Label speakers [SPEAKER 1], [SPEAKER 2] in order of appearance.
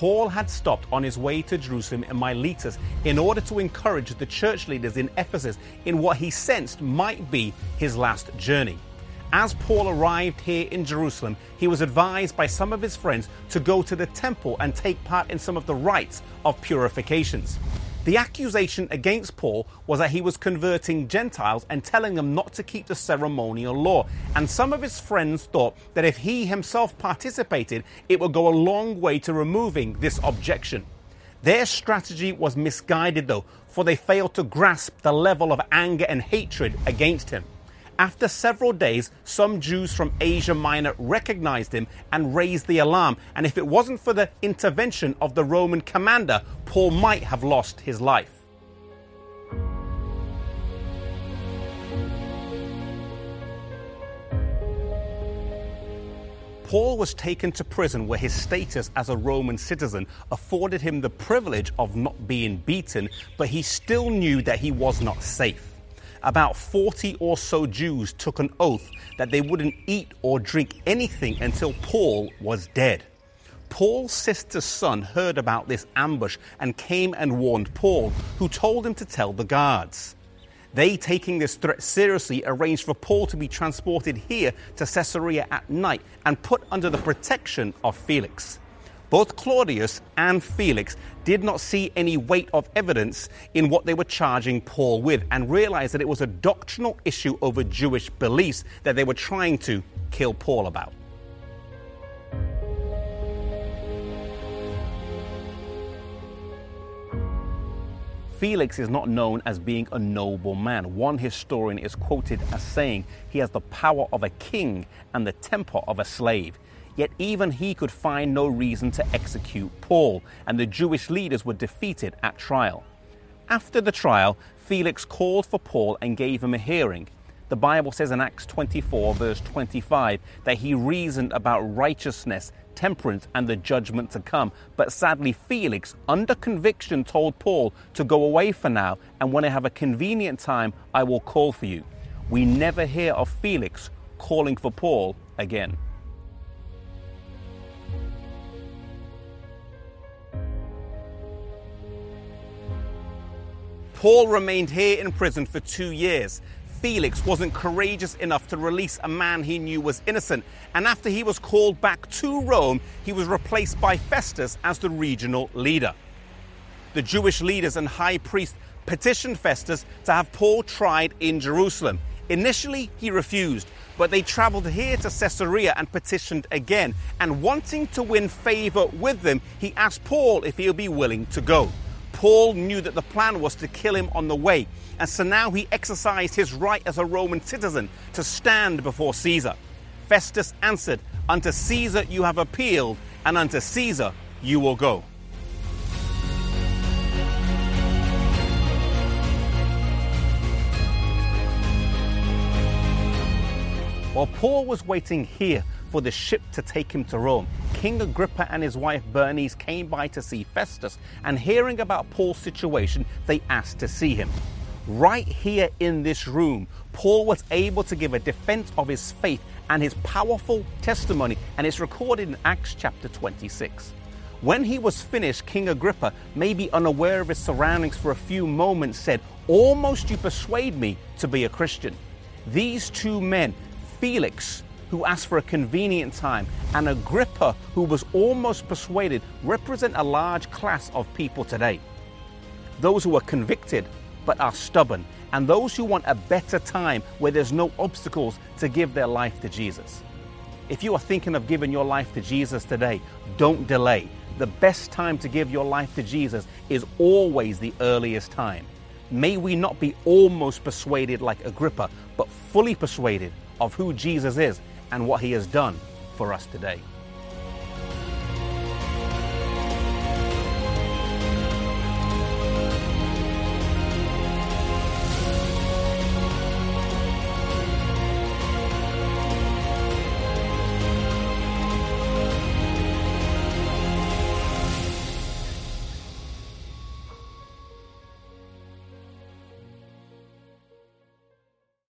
[SPEAKER 1] Paul had stopped on his way to Jerusalem in Miletus in order to encourage the church leaders in Ephesus in what he sensed might be his last journey. As Paul arrived here in Jerusalem, he was advised by some of his friends to go to the temple and take part in some of the rites of purifications. The accusation against Paul was that he was converting Gentiles and telling them not to keep the ceremonial law. And some of his friends thought that if he himself participated, it would go a long way to removing this objection. Their strategy was misguided, though, for they failed to grasp the level of anger and hatred against him. After several days, some Jews from Asia Minor recognized him and raised the alarm. And if it wasn't for the intervention of the Roman commander, Paul might have lost his life. Paul was taken to prison where his status as a Roman citizen afforded him the privilege of not being beaten, but he still knew that he was not safe about 40 or so Jews took an oath that they wouldn't eat or drink anything until Paul was dead. Paul's sister's son heard about this ambush and came and warned Paul, who told him to tell the guards. They, taking this threat seriously, arranged for Paul to be transported here to Caesarea at night and put under the protection of Felix. Both Claudius and Felix did not see any weight of evidence in what they were charging Paul with and realized that it was a doctrinal issue over Jewish beliefs that they were trying to kill Paul about. Felix is not known as being a noble man. One historian is quoted as saying he has the power of a king and the temper of a slave. Yet even he could find no reason to execute Paul, and the Jewish leaders were defeated at trial. After the trial, Felix called for Paul and gave him a hearing. The Bible says in Acts 24, verse 25, that he reasoned about righteousness, temperance, and the judgment to come. But sadly, Felix, under conviction, told Paul to go away for now, and when I have a convenient time, I will call for you. We never hear of Felix calling for Paul again. Paul remained here in prison for two years. Felix wasn't courageous enough to release a man he knew was innocent. And after he was called back to Rome, he was replaced by Festus as the regional leader. The Jewish leaders and high priest petitioned Festus to have Paul tried in Jerusalem. Initially, he refused, but they traveled here to Caesarea and petitioned again. And wanting to win favor with them, he asked Paul if he would be willing to go. Paul knew that the plan was to kill him on the way, and so now he exercised his right as a Roman citizen to stand before Caesar. Festus answered, Unto Caesar you have appealed, and unto Caesar you will go. While Paul was waiting here for the ship to take him to Rome, King Agrippa and his wife Bernice came by to see Festus, and hearing about Paul's situation, they asked to see him. Right here in this room, Paul was able to give a defense of his faith and his powerful testimony, and it's recorded in Acts chapter 26. When he was finished, King Agrippa, maybe unaware of his surroundings for a few moments, said, Almost you persuade me to be a Christian. These two men, Felix who asked for a convenient time, and Agrippa, who was almost persuaded, represent a large class of people today. Those who are convicted but are stubborn, and those who want a better time where there's no obstacles to give their life to Jesus. If you are thinking of giving your life to Jesus today, don't delay. The best time to give your life to Jesus is always the earliest time. May we not be almost persuaded like Agrippa, but fully persuaded of who Jesus is and what He has done for us today.